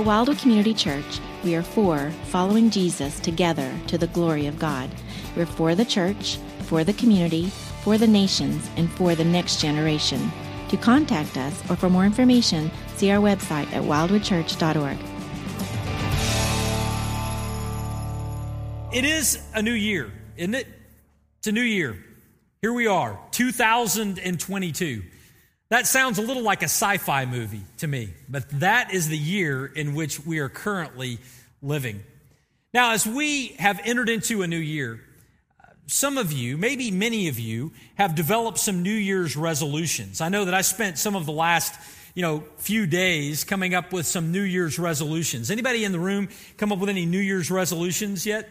At Wildwood Community Church, we are for following Jesus together to the glory of God. We're for the church, for the community, for the nations, and for the next generation. To contact us or for more information, see our website at wildwoodchurch.org. It is a new year, isn't it? It's a new year. Here we are, 2022. That sounds a little like a sci fi movie to me, but that is the year in which we are currently living. Now, as we have entered into a new year, some of you, maybe many of you, have developed some New Year's resolutions. I know that I spent some of the last you know, few days coming up with some New Year's resolutions. Anybody in the room come up with any New Year's resolutions yet?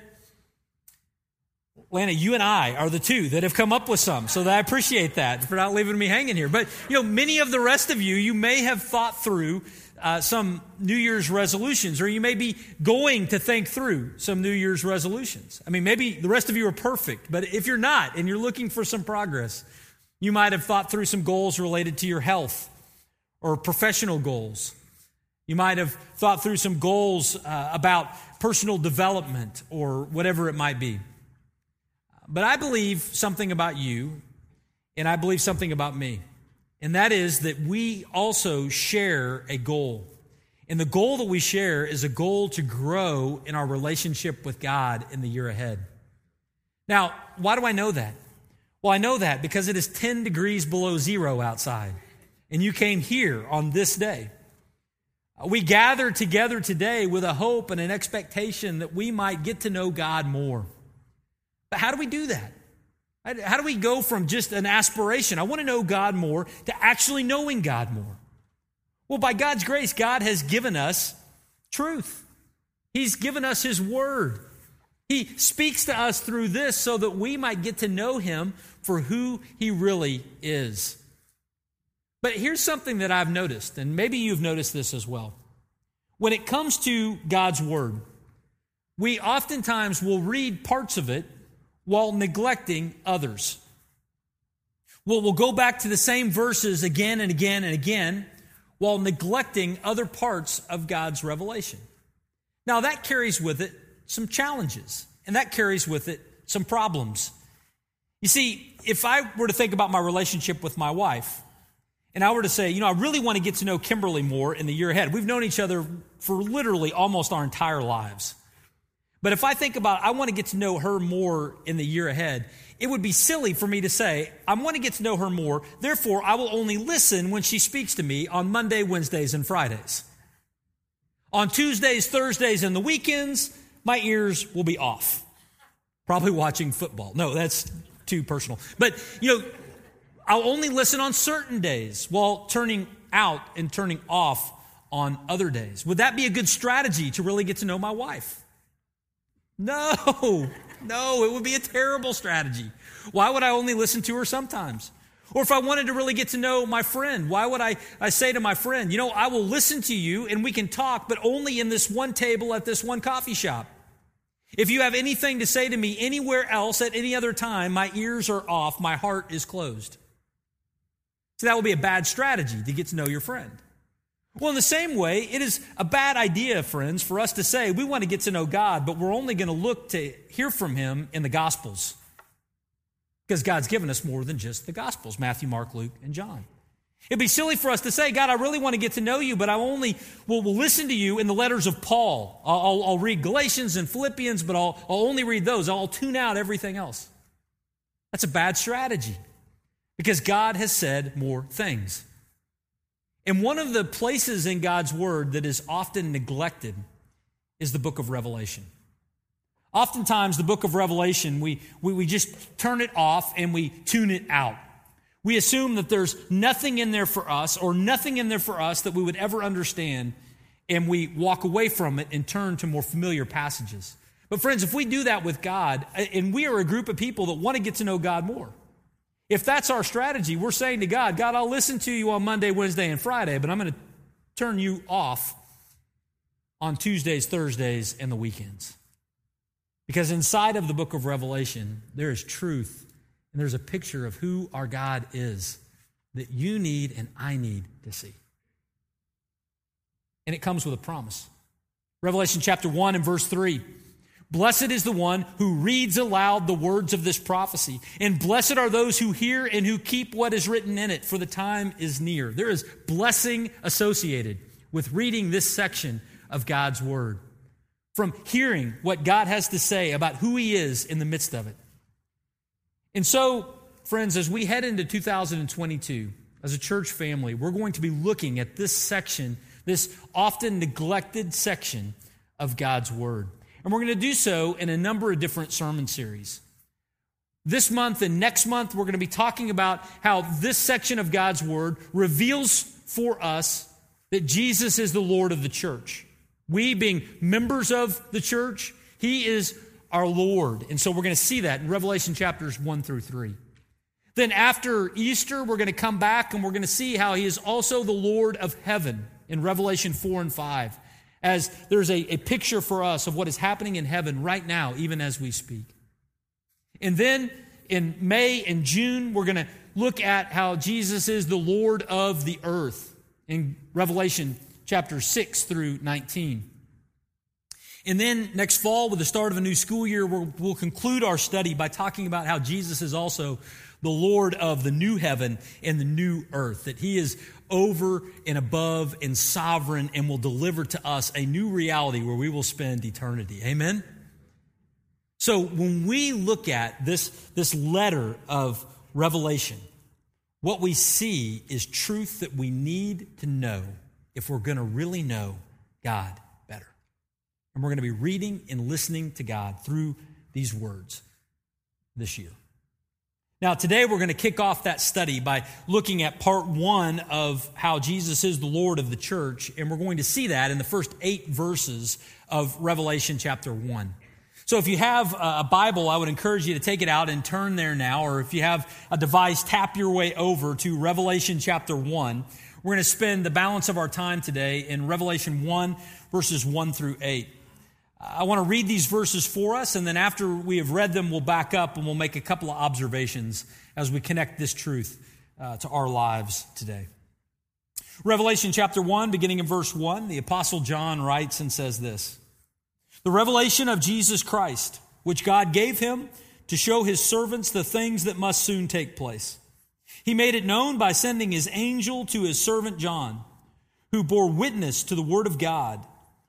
Lana, you and I are the two that have come up with some, so that I appreciate that for not leaving me hanging here. But, you know, many of the rest of you, you may have thought through uh, some New Year's resolutions, or you may be going to think through some New Year's resolutions. I mean, maybe the rest of you are perfect, but if you're not and you're looking for some progress, you might have thought through some goals related to your health or professional goals. You might have thought through some goals uh, about personal development or whatever it might be. But I believe something about you, and I believe something about me. And that is that we also share a goal. And the goal that we share is a goal to grow in our relationship with God in the year ahead. Now, why do I know that? Well, I know that because it is 10 degrees below zero outside, and you came here on this day. We gather together today with a hope and an expectation that we might get to know God more. But how do we do that? How do we go from just an aspiration, I want to know God more, to actually knowing God more? Well, by God's grace, God has given us truth. He's given us His Word. He speaks to us through this so that we might get to know Him for who He really is. But here's something that I've noticed, and maybe you've noticed this as well. When it comes to God's Word, we oftentimes will read parts of it while neglecting others. Well, we'll go back to the same verses again and again and again while neglecting other parts of God's revelation. Now, that carries with it some challenges, and that carries with it some problems. You see, if I were to think about my relationship with my wife, and I were to say, you know, I really want to get to know Kimberly more in the year ahead. We've known each other for literally almost our entire lives. But if I think about, I want to get to know her more in the year ahead, it would be silly for me to say, I want to get to know her more, therefore I will only listen when she speaks to me on Monday, Wednesdays, and Fridays. On Tuesdays, Thursdays, and the weekends, my ears will be off. Probably watching football. No, that's too personal. But, you know, I'll only listen on certain days while turning out and turning off on other days. Would that be a good strategy to really get to know my wife? No, no, it would be a terrible strategy. Why would I only listen to her sometimes? Or if I wanted to really get to know my friend, why would I, I say to my friend, you know, I will listen to you and we can talk, but only in this one table at this one coffee shop. If you have anything to say to me anywhere else at any other time, my ears are off, my heart is closed. So that would be a bad strategy to get to know your friend. Well, in the same way, it is a bad idea, friends, for us to say we want to get to know God, but we're only going to look to hear from Him in the Gospels. Because God's given us more than just the Gospels Matthew, Mark, Luke, and John. It'd be silly for us to say, God, I really want to get to know you, but I only will, will listen to you in the letters of Paul. I'll, I'll, read Galatians and Philippians, but I'll, I'll only read those. I'll tune out everything else. That's a bad strategy because God has said more things. And one of the places in God's Word that is often neglected is the book of Revelation. Oftentimes, the book of Revelation, we, we, we just turn it off and we tune it out. We assume that there's nothing in there for us or nothing in there for us that we would ever understand, and we walk away from it and turn to more familiar passages. But, friends, if we do that with God, and we are a group of people that want to get to know God more, if that's our strategy, we're saying to God, God, I'll listen to you on Monday, Wednesday, and Friday, but I'm going to turn you off on Tuesdays, Thursdays, and the weekends. Because inside of the book of Revelation, there is truth and there's a picture of who our God is that you need and I need to see. And it comes with a promise. Revelation chapter 1 and verse 3. Blessed is the one who reads aloud the words of this prophecy, and blessed are those who hear and who keep what is written in it, for the time is near. There is blessing associated with reading this section of God's word, from hearing what God has to say about who He is in the midst of it. And so, friends, as we head into 2022, as a church family, we're going to be looking at this section, this often neglected section of God's word. And we're going to do so in a number of different sermon series. This month and next month, we're going to be talking about how this section of God's Word reveals for us that Jesus is the Lord of the church. We, being members of the church, He is our Lord. And so we're going to see that in Revelation chapters 1 through 3. Then after Easter, we're going to come back and we're going to see how He is also the Lord of heaven in Revelation 4 and 5 as there's a, a picture for us of what is happening in heaven right now, even as we speak. And then in May and June, we're going to look at how Jesus is the Lord of the earth in Revelation chapter 6 through 19. And then next fall, with the start of a new school year, we'll, we'll conclude our study by talking about how Jesus is also the Lord of the new heaven and the new earth, that he is over and above and sovereign and will deliver to us a new reality where we will spend eternity. Amen? So when we look at this, this letter of Revelation, what we see is truth that we need to know if we're going to really know God better. And we're going to be reading and listening to God through these words this year. Now, today we're going to kick off that study by looking at part one of how Jesus is the Lord of the church, and we're going to see that in the first eight verses of Revelation chapter one. So, if you have a Bible, I would encourage you to take it out and turn there now, or if you have a device, tap your way over to Revelation chapter one. We're going to spend the balance of our time today in Revelation 1, verses 1 through 8. I want to read these verses for us, and then after we have read them, we'll back up and we'll make a couple of observations as we connect this truth uh, to our lives today. Revelation chapter 1, beginning in verse 1, the Apostle John writes and says this The revelation of Jesus Christ, which God gave him to show his servants the things that must soon take place. He made it known by sending his angel to his servant John, who bore witness to the word of God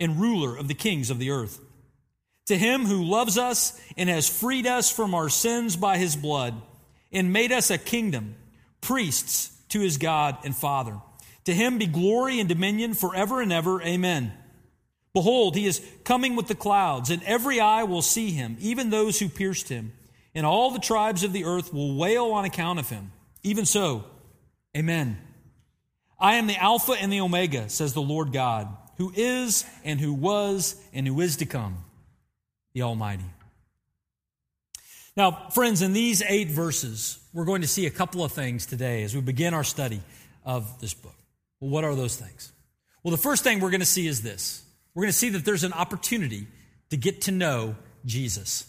and ruler of the kings of the earth. To him who loves us and has freed us from our sins by his blood and made us a kingdom, priests to his God and Father. To him be glory and dominion forever and ever. Amen. Behold, he is coming with the clouds, and every eye will see him, even those who pierced him, and all the tribes of the earth will wail on account of him. Even so, Amen. I am the Alpha and the Omega, says the Lord God who is and who was and who is to come, the Almighty. Now, friends, in these eight verses, we're going to see a couple of things today as we begin our study of this book. Well, what are those things? Well, the first thing we're going to see is this we're going to see that there's an opportunity to get to know Jesus.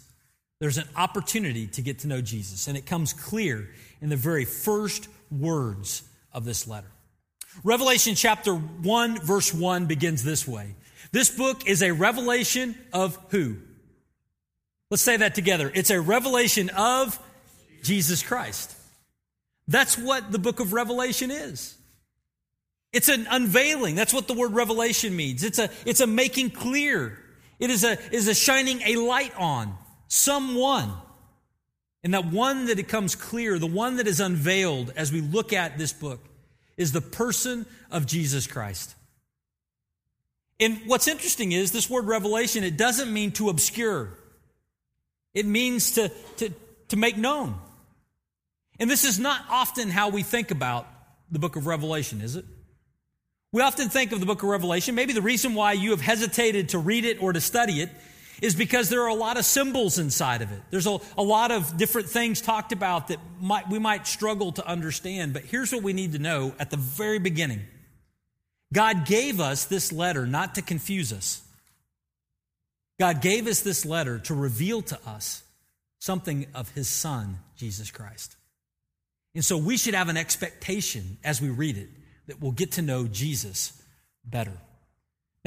There's an opportunity to get to know Jesus, and it comes clear in the very first words of this letter. Revelation chapter 1, verse 1 begins this way. This book is a revelation of who? Let's say that together. It's a revelation of Jesus Christ. That's what the book of Revelation is. It's an unveiling. That's what the word revelation means. It's a, it's a making clear. It is a, is a shining a light on someone. And that one that it comes clear, the one that is unveiled as we look at this book, is the person of Jesus Christ. And what's interesting is this word revelation, it doesn't mean to obscure. It means to, to, to make known. And this is not often how we think about the book of Revelation, is it? We often think of the book of Revelation, maybe the reason why you have hesitated to read it or to study it is because there are a lot of symbols inside of it. There's a, a lot of different things talked about that might, we might struggle to understand. But here's what we need to know at the very beginning God gave us this letter not to confuse us, God gave us this letter to reveal to us something of His Son, Jesus Christ. And so we should have an expectation as we read it that we'll get to know Jesus better.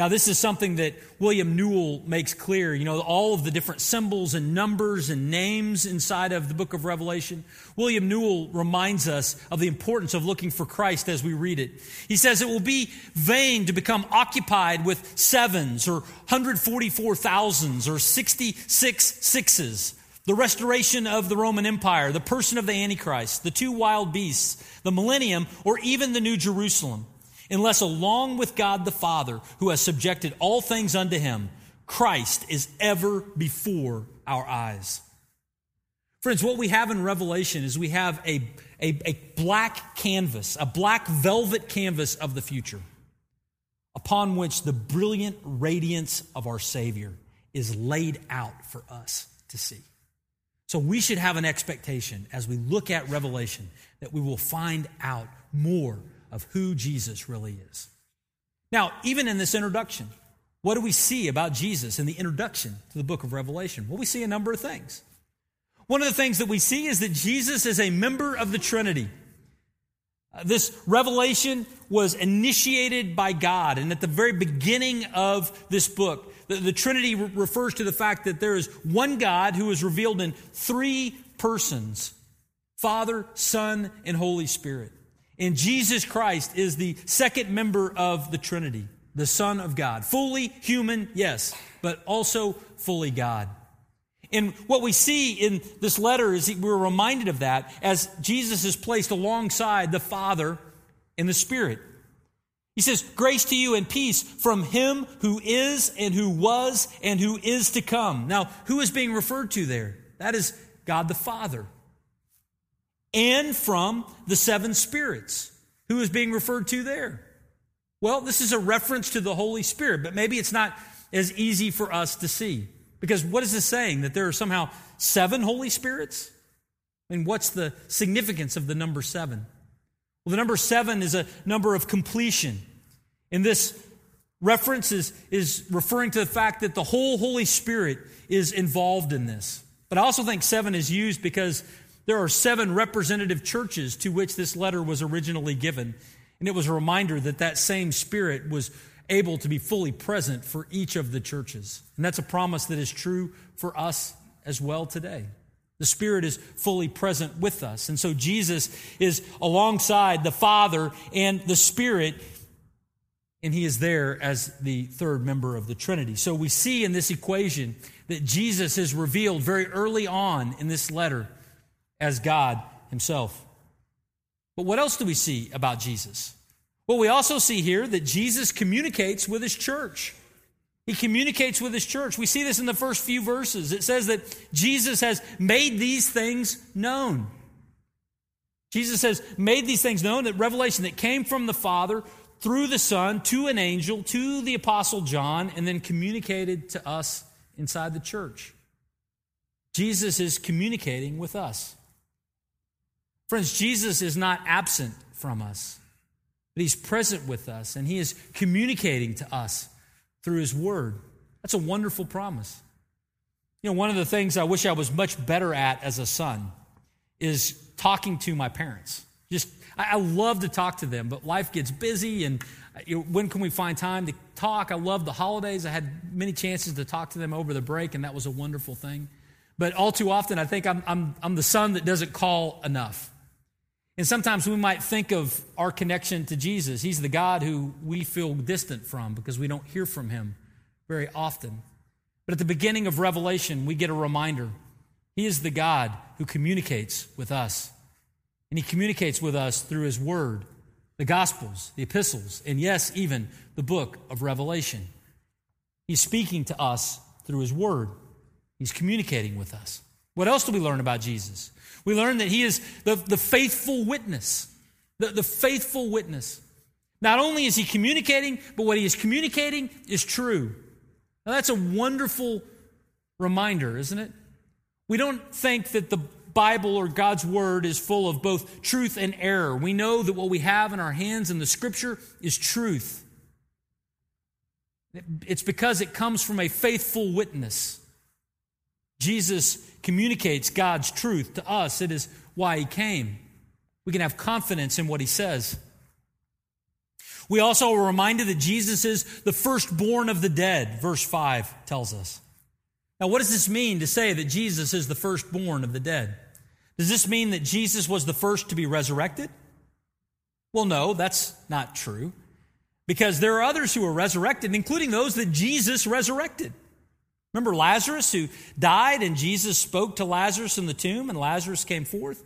Now, this is something that William Newell makes clear. You know, all of the different symbols and numbers and names inside of the book of Revelation. William Newell reminds us of the importance of looking for Christ as we read it. He says it will be vain to become occupied with sevens or 144,000s or 66 sixes. The restoration of the Roman Empire, the person of the Antichrist, the two wild beasts, the millennium, or even the New Jerusalem unless along with God the Father, who has subjected all things unto him, Christ is ever before our eyes. Friends, what we have in Revelation is we have a, a, a, black canvas, a black velvet canvas of the future, upon which the brilliant radiance of our Savior is laid out for us to see. So we should have an expectation as we look at Revelation that we will find out more of who Jesus really is. Now, even in this introduction, what do we see about Jesus in the introduction to the book of Revelation? Well, we see a number of things. One of the things that we see is that Jesus is a member of the Trinity. Uh, this revelation was initiated by God, and at the very beginning of this book, the, the Trinity re- refers to the fact that there is one God who is revealed in three persons Father, Son, and Holy Spirit. And Jesus Christ is the second member of the Trinity, the Son of God. Fully human, yes, but also fully God. And what we see in this letter is we're reminded of that as Jesus is placed alongside the Father and the Spirit. He says, Grace to you and peace from him who is and who was and who is to come. Now, who is being referred to there? That is God the Father and from the seven spirits. Who is being referred to there? Well, this is a reference to the Holy Spirit, but maybe it's not as easy for us to see. Because what is this saying? That there are somehow seven Holy Spirits? I mean, what's the significance of the number seven? Well, the number seven is a number of completion. And this reference is, is referring to the fact that the whole Holy Spirit is involved in this. But I also think seven is used because there are seven representative churches to which this letter was originally given. And it was a reminder that that same Spirit was able to be fully present for each of the churches. And that's a promise that is true for us as well today. The Spirit is fully present with us. And so Jesus is alongside the Father and the Spirit, and He is there as the third member of the Trinity. So we see in this equation that Jesus is revealed very early on in this letter as God himself. But what else do we see about Jesus? Well, we also see here that Jesus communicates with his church. He communicates with his church. We see this in the first few verses. It says that Jesus has made these things known. Jesus has made these things known, that revelation that came from the Father through the Son to an angel, to the Apostle John, and then communicated to us inside the church. Jesus is communicating with us. Friends, Jesus is not absent from us, but he's present with us and he is communicating to us through his word. That's a wonderful promise. You know, one of the things I wish I was much better at as a son is talking to my parents. Just, I, love to talk to them, but life gets busy and when can we find time to talk? I love the holidays. I had many chances to talk to them over the break, and that was a wonderful thing. But all too often, I think I'm, I'm, I'm the son that doesn't call enough. And sometimes we might think of our connection to Jesus. He's the God who we feel distant from because we don't hear from him very often. But at the beginning of Revelation, we get a reminder He is the God who communicates with us. And He communicates with us through His Word, the Gospels, the epistles, and yes, even the book of Revelation. He's speaking to us through His Word, He's communicating with us. What else do we learn about Jesus? We learn that he is the, the faithful witness. The, the faithful witness. Not only is he communicating, but what he is communicating is true. Now, that's a wonderful reminder, isn't it? We don't think that the Bible or God's Word is full of both truth and error. We know that what we have in our hands in the Scripture is truth. It's because it comes from a faithful witness. Jesus communicates God's truth to us. It is why he came. We can have confidence in what he says. We also are reminded that Jesus is the firstborn of the dead, verse 5 tells us. Now, what does this mean to say that Jesus is the firstborn of the dead? Does this mean that Jesus was the first to be resurrected? Well, no, that's not true. Because there are others who were resurrected, including those that Jesus resurrected. Remember Lazarus who died and Jesus spoke to Lazarus in the tomb and Lazarus came forth?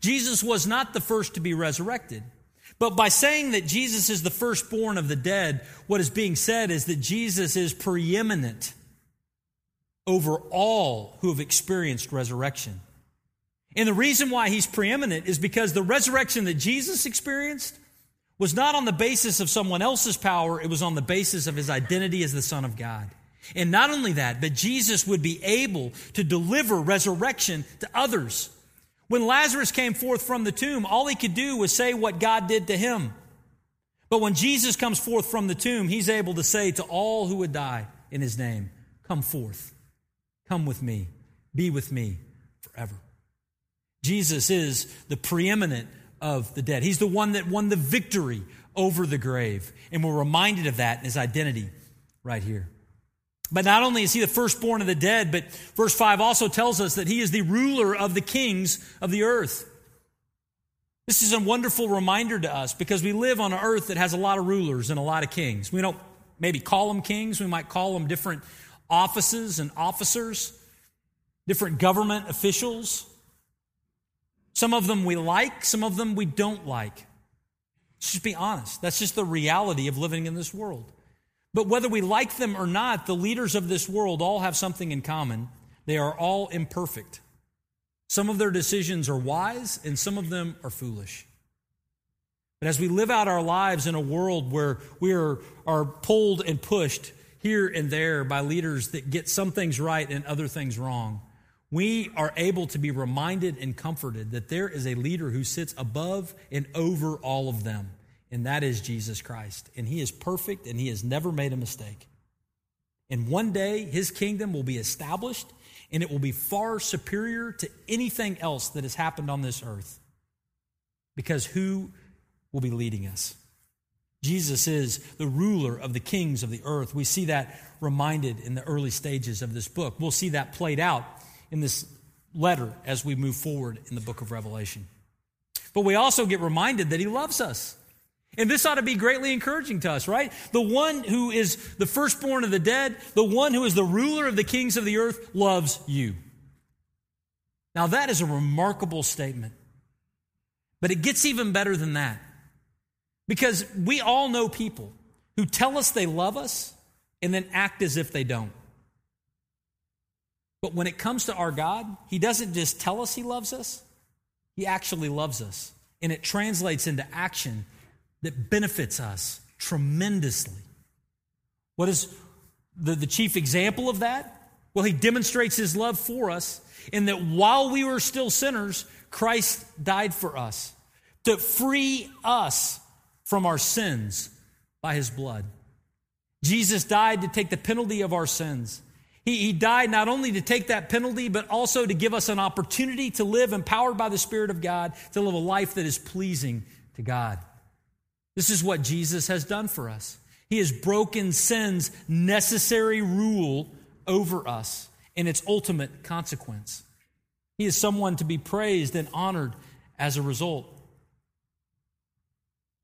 Jesus was not the first to be resurrected. But by saying that Jesus is the firstborn of the dead, what is being said is that Jesus is preeminent over all who have experienced resurrection. And the reason why he's preeminent is because the resurrection that Jesus experienced was not on the basis of someone else's power, it was on the basis of his identity as the Son of God. And not only that, but Jesus would be able to deliver resurrection to others. When Lazarus came forth from the tomb, all he could do was say what God did to him. But when Jesus comes forth from the tomb, he's able to say to all who would die in his name, Come forth, come with me, be with me forever. Jesus is the preeminent of the dead. He's the one that won the victory over the grave. And we're reminded of that in his identity right here. But not only is he the firstborn of the dead, but verse 5 also tells us that he is the ruler of the kings of the earth. This is a wonderful reminder to us because we live on an earth that has a lot of rulers and a lot of kings. We don't maybe call them kings, we might call them different offices and officers, different government officials. Some of them we like, some of them we don't like. Just be honest. That's just the reality of living in this world. But whether we like them or not, the leaders of this world all have something in common. They are all imperfect. Some of their decisions are wise, and some of them are foolish. But as we live out our lives in a world where we are, are pulled and pushed here and there by leaders that get some things right and other things wrong, we are able to be reminded and comforted that there is a leader who sits above and over all of them and that is Jesus Christ. And he is perfect and he has never made a mistake. And one day his kingdom will be established and it will be far superior to anything else that has happened on this earth. Because who will be leading us? Jesus is the ruler of the kings of the earth. We see that reminded in the early stages of this book. We'll see that played out in this letter as we move forward in the book of Revelation. But we also get reminded that he loves us. And this ought to be greatly encouraging to us, right? The one who is the firstborn of the dead, the one who is the ruler of the kings of the earth, loves you. Now, that is a remarkable statement. But it gets even better than that. Because we all know people who tell us they love us and then act as if they don't. But when it comes to our God, He doesn't just tell us He loves us, He actually loves us. And it translates into action that benefits us tremendously. What is the, the chief example of that? Well, he demonstrates his love for us in that while we were still sinners, Christ died for us to free us from our sins by his blood. Jesus died to take the penalty of our sins. He, he died not only to take that penalty, but also to give us an opportunity to live empowered by the Spirit of God, to live a life that is pleasing to God. This is what Jesus has done for us. He has broken sin's necessary rule over us and its ultimate consequence. He is someone to be praised and honored as a result.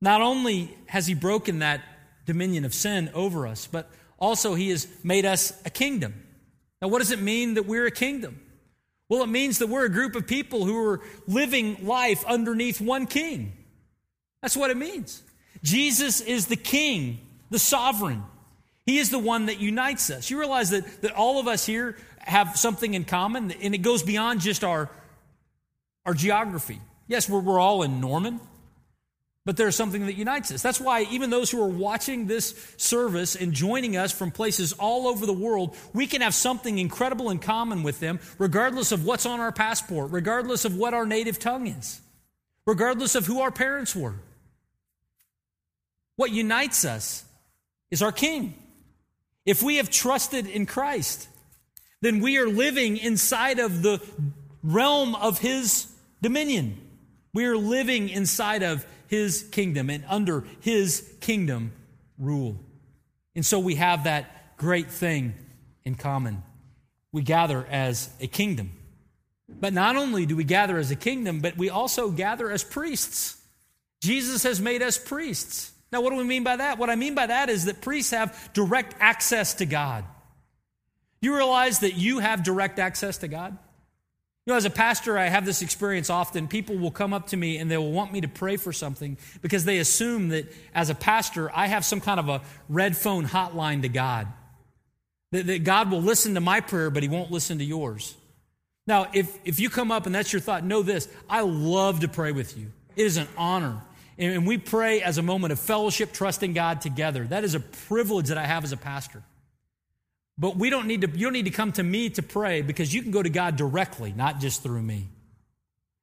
Not only has he broken that dominion of sin over us, but also he has made us a kingdom. Now, what does it mean that we're a kingdom? Well, it means that we're a group of people who are living life underneath one king. That's what it means. Jesus is the king, the sovereign. He is the one that unites us. You realize that, that all of us here have something in common, and it goes beyond just our, our geography. Yes, we're, we're all in Norman, but there's something that unites us. That's why even those who are watching this service and joining us from places all over the world, we can have something incredible in common with them, regardless of what's on our passport, regardless of what our native tongue is, regardless of who our parents were. What unites us is our King. If we have trusted in Christ, then we are living inside of the realm of His dominion. We are living inside of his kingdom and under his kingdom rule. And so we have that great thing in common. We gather as a kingdom. But not only do we gather as a kingdom, but we also gather as priests. Jesus has made us priests. Now, what do we mean by that? What I mean by that is that priests have direct access to God. You realize that you have direct access to God? You know, as a pastor, I have this experience often. People will come up to me and they will want me to pray for something because they assume that as a pastor, I have some kind of a red phone hotline to God. That, that God will listen to my prayer, but he won't listen to yours. Now, if, if you come up and that's your thought, know this I love to pray with you. It is an honor. And, we pray as a moment of fellowship, trusting God together. That is a privilege that I have as a pastor. But we don't need to, you don't need to come to me to pray because you can go to God directly, not just through me.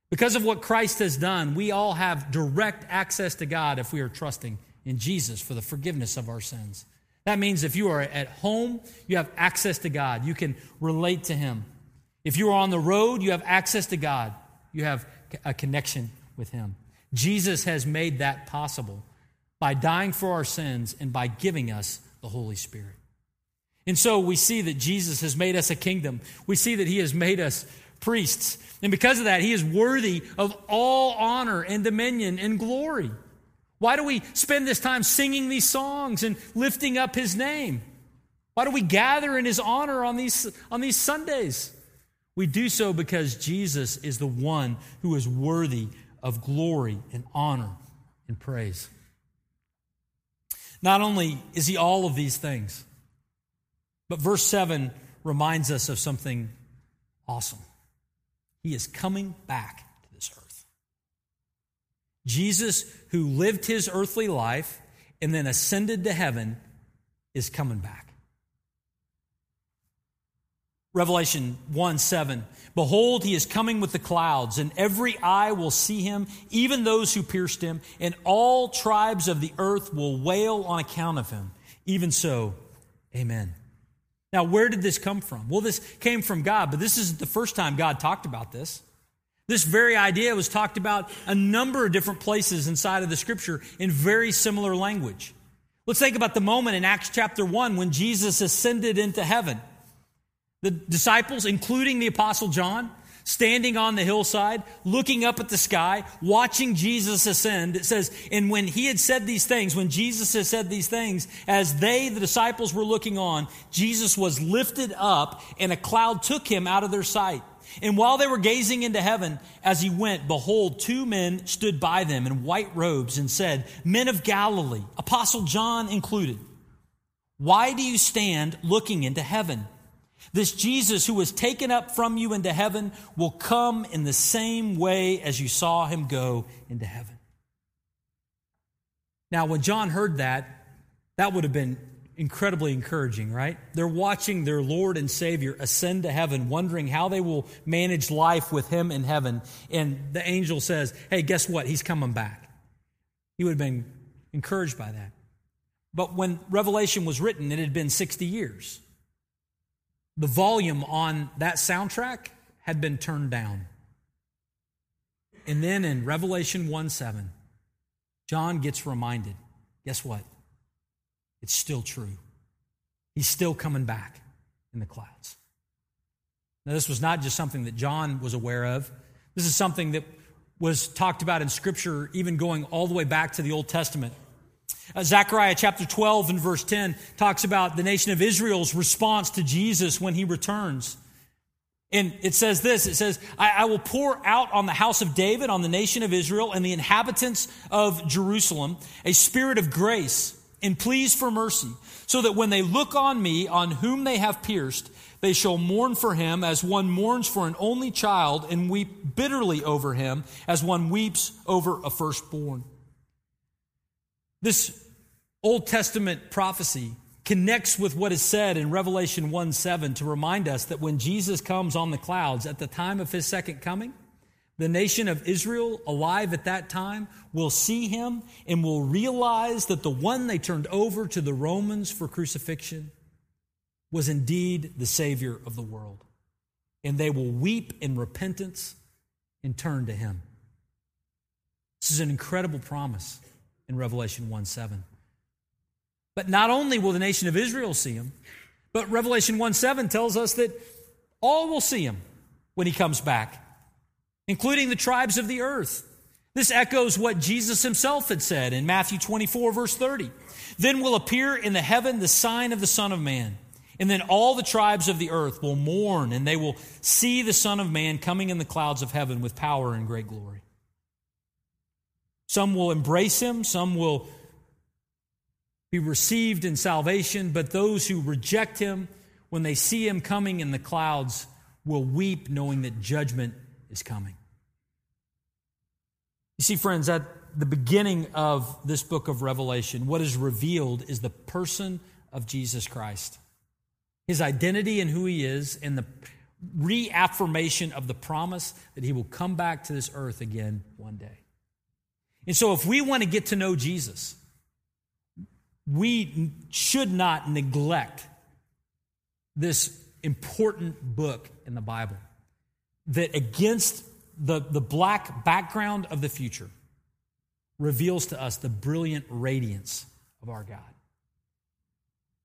Because of what Christ has done, we all have direct access to God if we are trusting in Jesus for the forgiveness of our sins. That means if you are at home, you have access to God. You can relate to Him. If you are on the road, you have access to God. You have a connection with Him. Jesus has made that possible by dying for our sins and by giving us the Holy Spirit. And so we see that Jesus has made us a kingdom. We see that he has made us priests. And because of that, he is worthy of all honor and dominion and glory. Why do we spend this time singing these songs and lifting up his name? Why do we gather in his honor on these, on these Sundays? We do so because Jesus is the one who is worthy of glory and honor and praise. Not only is he all of these things, but verse 7 reminds us of something awesome. He is coming back to this earth. Jesus, who lived his earthly life and then ascended to heaven, is coming back. Revelation 1 7. Behold, he is coming with the clouds, and every eye will see him, even those who pierced him, and all tribes of the earth will wail on account of him. Even so, amen. Now, where did this come from? Well, this came from God, but this isn't the first time God talked about this. This very idea was talked about a number of different places inside of the scripture in very similar language. Let's think about the moment in Acts chapter 1 when Jesus ascended into heaven. The disciples, including the apostle John, standing on the hillside, looking up at the sky, watching Jesus ascend. It says, and when he had said these things, when Jesus had said these things, as they, the disciples, were looking on, Jesus was lifted up and a cloud took him out of their sight. And while they were gazing into heaven as he went, behold, two men stood by them in white robes and said, Men of Galilee, Apostle John included, why do you stand looking into heaven? This Jesus who was taken up from you into heaven will come in the same way as you saw him go into heaven. Now, when John heard that, that would have been incredibly encouraging, right? They're watching their Lord and Savior ascend to heaven, wondering how they will manage life with him in heaven. And the angel says, Hey, guess what? He's coming back. He would have been encouraged by that. But when Revelation was written, it had been 60 years the volume on that soundtrack had been turned down. And then in Revelation 1 7, John gets reminded guess what? It's still true. He's still coming back in the clouds. Now, this was not just something that John was aware of, this is something that was talked about in Scripture, even going all the way back to the Old Testament. Uh, Zechariah chapter 12 and verse 10 talks about the nation of Israel's response to Jesus when he returns. And it says this it says, I, I, will pour out on the house of David, on the nation of Israel, and the inhabitants of Jerusalem a spirit of grace and pleas for mercy, so that when they look on me, on whom they have pierced, they shall mourn for him as one mourns for an only child, and weep bitterly over him as one weeps over a firstborn. This Old Testament prophecy connects with what is said in Revelation 1 7 to remind us that when Jesus comes on the clouds at the time of his second coming, the nation of Israel, alive at that time, will see him and will realize that the one they turned over to the Romans for crucifixion was indeed the Savior of the world. And they will weep in repentance and turn to him. This is an incredible promise in Revelation 1 7. But not only will the nation of Israel see him, but Revelation 1 7 tells us that all will see him when he comes back including the tribes of the earth. This echoes what Jesus himself had said in Matthew 24, verse 30. Then will appear in the heaven the sign of the Son of Man. And then all the tribes of the earth will mourn, and they will see the Son of Man coming in the clouds of heaven with power and great glory. Some will embrace him, some will be received in salvation, but those who reject him, when they see him coming in the clouds, will weep, knowing that judgment is coming. You see, friends, at the beginning of this book of Revelation, what is revealed is the person of Jesus Christ, his identity and who he is, and the reaffirmation of the promise that he will come back to this earth again one day. And so, if we want to get to know Jesus, we should not neglect this important book in the Bible that against the, the black background of the future reveals to us the brilliant radiance of our God.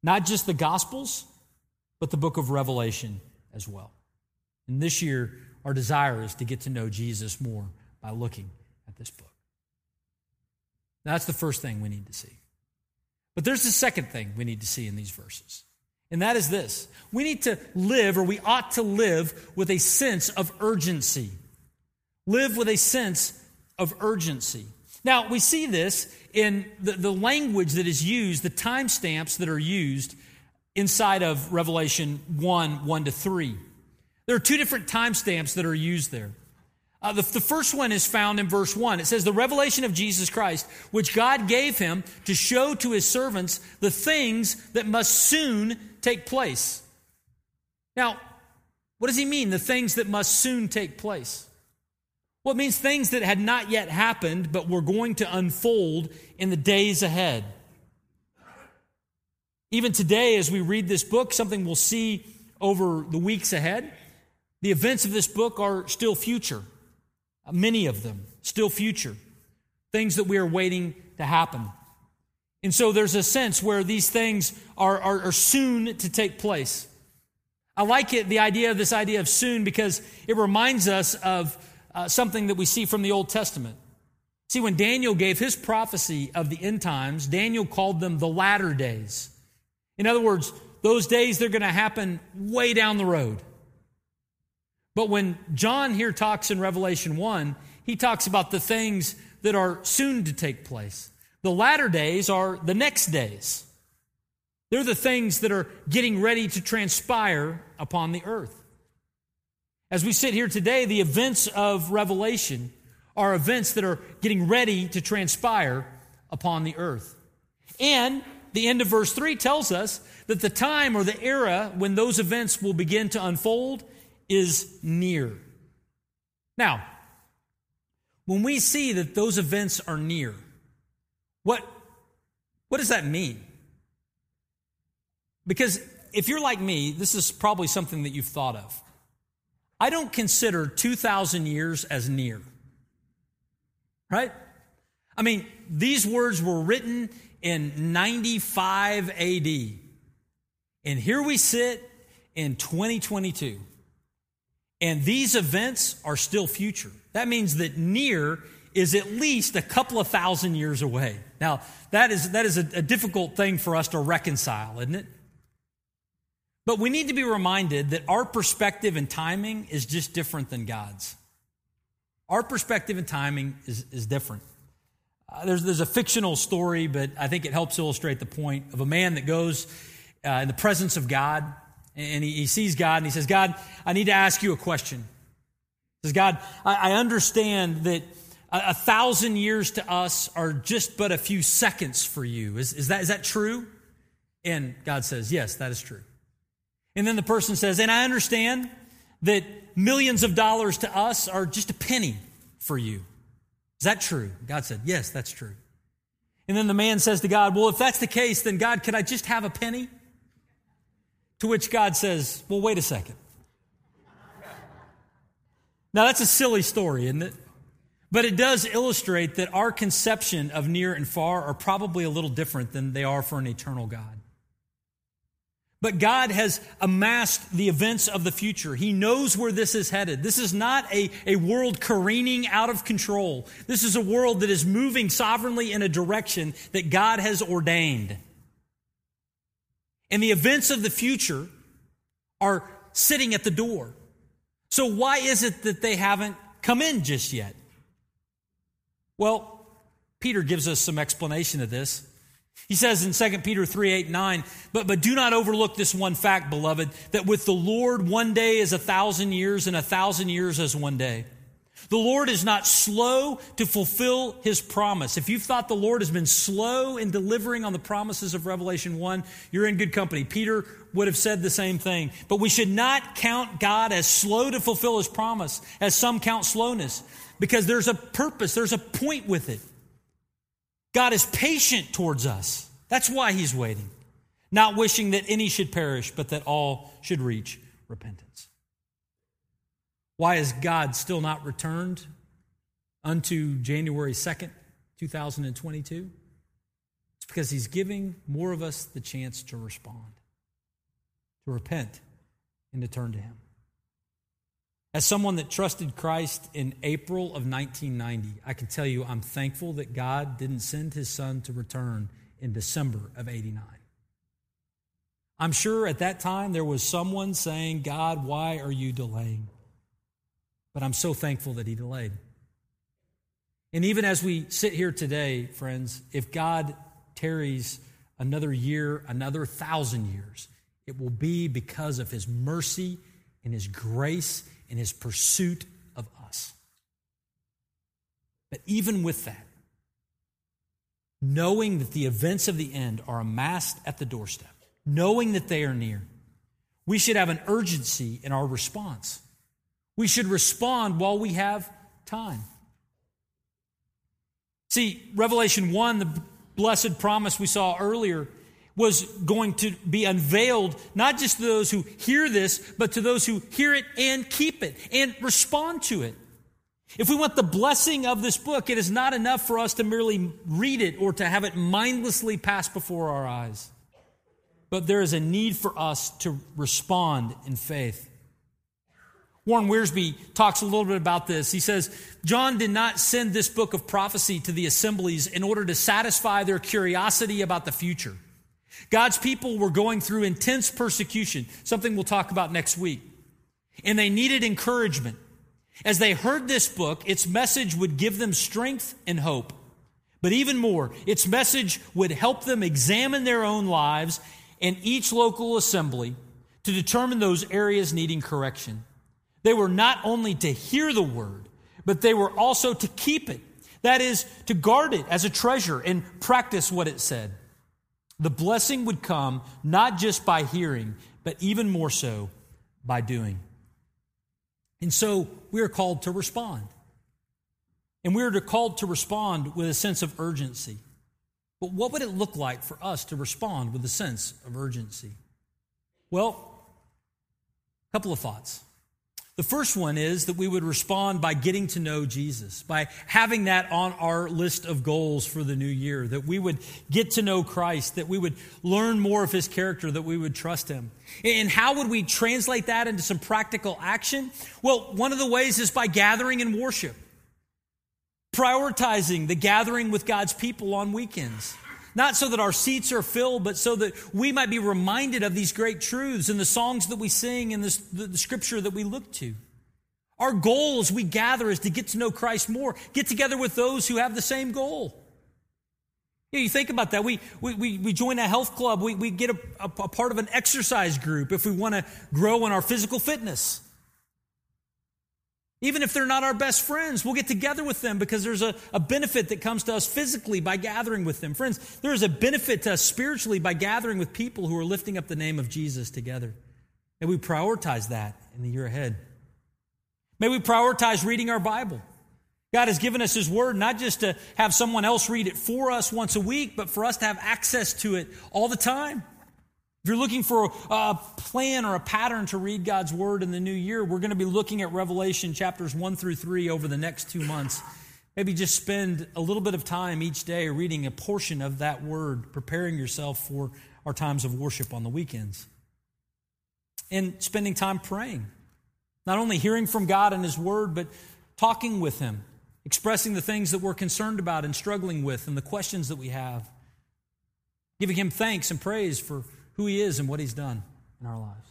Not just the Gospels, but the book of Revelation as well. And this year, our desire is to get to know Jesus more by looking at this book. That's the first thing we need to see. But there's the second thing we need to see in these verses. And that is this we need to live, or we ought to live, with a sense of urgency. Live with a sense of urgency. Now, we see this in the, the language that is used, the timestamps that are used inside of Revelation 1 1 to 3. There are two different timestamps that are used there. Uh, the, the first one is found in verse 1. It says, The revelation of Jesus Christ, which God gave him to show to his servants the things that must soon take place. Now, what does he mean, the things that must soon take place? Well, it means things that had not yet happened, but were going to unfold in the days ahead. Even today, as we read this book, something we'll see over the weeks ahead. The events of this book are still future. Many of them, still future. Things that we are waiting to happen. And so there's a sense where these things are, are, are, soon to take place. I like it, the idea of this idea of soon, because it reminds us of uh, something that we see from the Old Testament. See, when Daniel gave his prophecy of the end times, Daniel called them the latter days. In other words, those days they're going to happen way down the road. But when John here talks in Revelation 1, he talks about the things that are soon to take place. The latter days are the next days. They're the things that are getting ready to transpire upon the earth. As we sit here today, the events of Revelation are events that are getting ready to transpire upon the earth. And the end of verse 3 tells us that the time or the era when those events will begin to unfold is near. Now, when we see that those events are near, what, what does that mean? Because if you're like me, this is probably something that you've thought of. I don't consider 2,000 years as near. Right? I mean, these words were written in 95 AD. And here we sit in 2022. And these events are still future. That means that near is at least a couple of thousand years away. Now, that is, that is a, a difficult thing for us to reconcile, isn't it? But we need to be reminded that our perspective and timing is just different than God's. Our perspective and timing is, is different. Uh, there's, there's a fictional story, but I think it helps illustrate the point of a man that goes uh, in the presence of God and he, sees God and he says, God, I need to ask you a question. He says, God, I, I understand that a, a, thousand years to us are just but a few seconds for you. Is, is, that, is that true? And God says, Yes, that is true. And then the person says, And I understand that millions of dollars to us are just a penny for you. Is that true? God said, Yes, that's true. And then the man says to God, Well, if that's the case, then God, could I just have a penny? To which God says, Well, wait a second. Now, that's a silly story, isn't it? But it does illustrate that our conception of near and far are probably a little different than they are for an eternal God. But God has amassed the events of the future. He knows where this is headed. This is not a, a world careening out of control. This is a world that is moving sovereignly in a direction that God has ordained. And the events of the future are sitting at the door. So, why is it that they haven't come in just yet? Well, Peter gives us some explanation of this. He says in 2 Peter 3 8 9, but, but do not overlook this one fact, beloved, that with the Lord one day is a thousand years, and a thousand years as one day. The Lord is not slow to fulfill his promise. If you've thought the Lord has been slow in delivering on the promises of Revelation 1, you're in good company. Peter would have said the same thing. But we should not count God as slow to fulfill his promise, as some count slowness, because there's a purpose, there's a point with it. God is patient towards us. That's why he's waiting, not wishing that any should perish, but that all should reach repentance. Why is God still not returned unto January 2nd, 2022? It's because he's giving more of us the chance to respond, to repent, and to turn to him. As someone that trusted Christ in April of 1990, I can tell you I'm thankful that God didn't send his son to return in December of 89. I'm sure at that time there was someone saying, God, why are you delaying? But I'm so thankful that he delayed. And even as we sit here today, friends, if God tarries another year, another thousand years, it will be because of his mercy and his grace and his pursuit of us. But even with that, knowing that the events of the end are amassed at the doorstep, knowing that they are near, we should have an urgency in our response. We should respond while we have time. See, Revelation 1, the blessed promise we saw earlier, was going to be unveiled, not just to those who hear this, but to those who hear it and keep it and respond to it. If we want the blessing of this book, it is not enough for us to merely read it or to have it mindlessly pass before our eyes. But there is a need for us to respond in faith. Warren Wiersbe talks a little bit about this. He says, John did not send this book of prophecy to the assemblies in order to satisfy their curiosity about the future. God's people were going through intense persecution, something we'll talk about next week. And they needed encouragement. As they heard this book, its message would give them strength and hope. But even more, its message would help them examine their own lives and each local assembly to determine those areas needing correction. They were not only to hear the word, but they were also to keep it. That is, to guard it as a treasure and practice what it said. The blessing would come not just by hearing, but even more so by doing. And so we are called to respond. And we are called to respond with a sense of urgency. But what would it look like for us to respond with a sense of urgency? Well, a couple of thoughts. The first one is that we would respond by getting to know Jesus, by having that on our list of goals for the new year, that we would get to know Christ, that we would learn more of his character, that we would trust him. And how would we translate that into some practical action? Well, one of the ways is by gathering in worship, prioritizing the gathering with God's people on weekends. Not so that our seats are filled, but so that we might be reminded of these great truths in the songs that we sing and the, the, scripture that we look to. Our goal as we gather is to get to know Christ more, get together with those who have the same goal. Yeah, you think about that. We, we, we, we join a health club, we, we get a, a, a part of an exercise group if we want to grow in our physical fitness. Even if they're not our best friends, we'll get together with them because there's a, a benefit that comes to us physically by gathering with them. Friends, there is a benefit to us spiritually by gathering with people who are lifting up the name of Jesus together. And we prioritize that in the year ahead. May we prioritize reading our Bible. God has given us His Word not just to have someone else read it for us once a week, but for us to have access to it all the time. If you're looking for a plan or a pattern to read God's Word in the new year, we're going to be looking at Revelation chapters 1 through 3 over the next two months. Maybe just spend a little bit of time each day reading a portion of that Word, preparing yourself for our times of worship on the weekends. And spending time praying. Not only hearing from God and His Word, but talking with Him, expressing the things that we're concerned about and struggling with and the questions that we have. Giving Him thanks and praise for who He is and what He's done in our lives.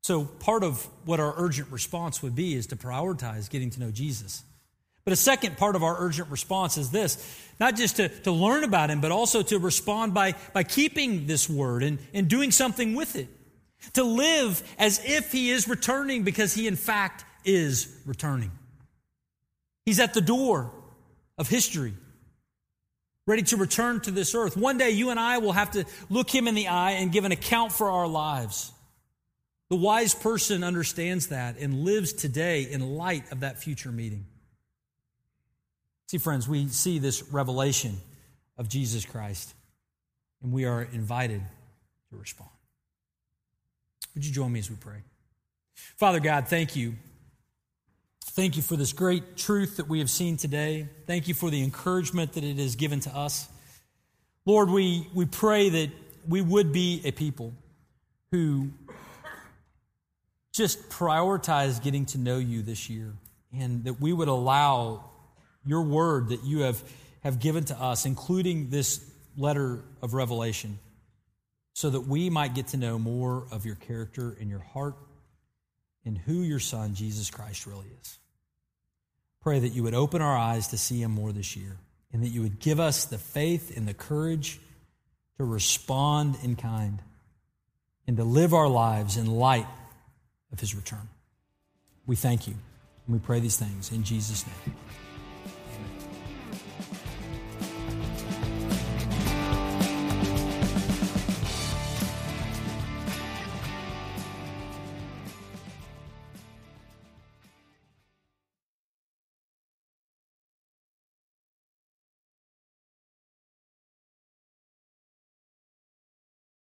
So, part of what our urgent response would be is to prioritize getting to know Jesus. But a second part of our urgent response is this not just to, to learn about Him, but also to respond by, by keeping this word and, and doing something with it. To live as if he is returning because he, in fact, is returning. He's at the door of history, ready to return to this earth. One day, you and I will have to look him in the eye and give an account for our lives. The wise person understands that and lives today in light of that future meeting. See, friends, we see this revelation of Jesus Christ, and we are invited to respond. Would you join me as we pray? Father God, thank you. Thank you for this great truth that we have seen today. Thank you for the encouragement that it has given to us. Lord, we, we pray that we would be a people who just prioritize getting to know you this year and that we would allow your word that you have, have given to us, including this letter of Revelation so that we might get to know more of your character and your heart and who your son, Jesus Christ, really is. Pray that you would open our eyes to see him more this year and that you would give us the faith and the courage to respond in kind and to live our lives in light of his return. We thank you and we pray these things in Jesus' name.